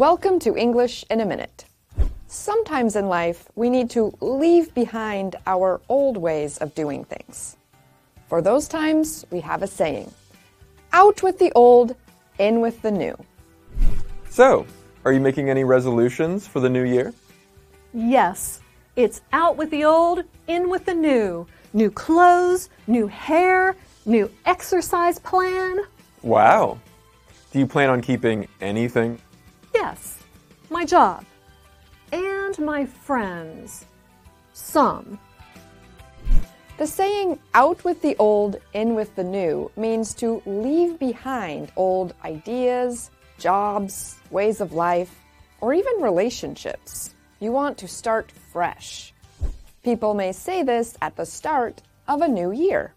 Welcome to English in a Minute. Sometimes in life, we need to leave behind our old ways of doing things. For those times, we have a saying out with the old, in with the new. So, are you making any resolutions for the new year? Yes, it's out with the old, in with the new. New clothes, new hair, new exercise plan. Wow. Do you plan on keeping anything? Yes, my job. And my friends. Some. The saying out with the old, in with the new means to leave behind old ideas, jobs, ways of life, or even relationships. You want to start fresh. People may say this at the start of a new year.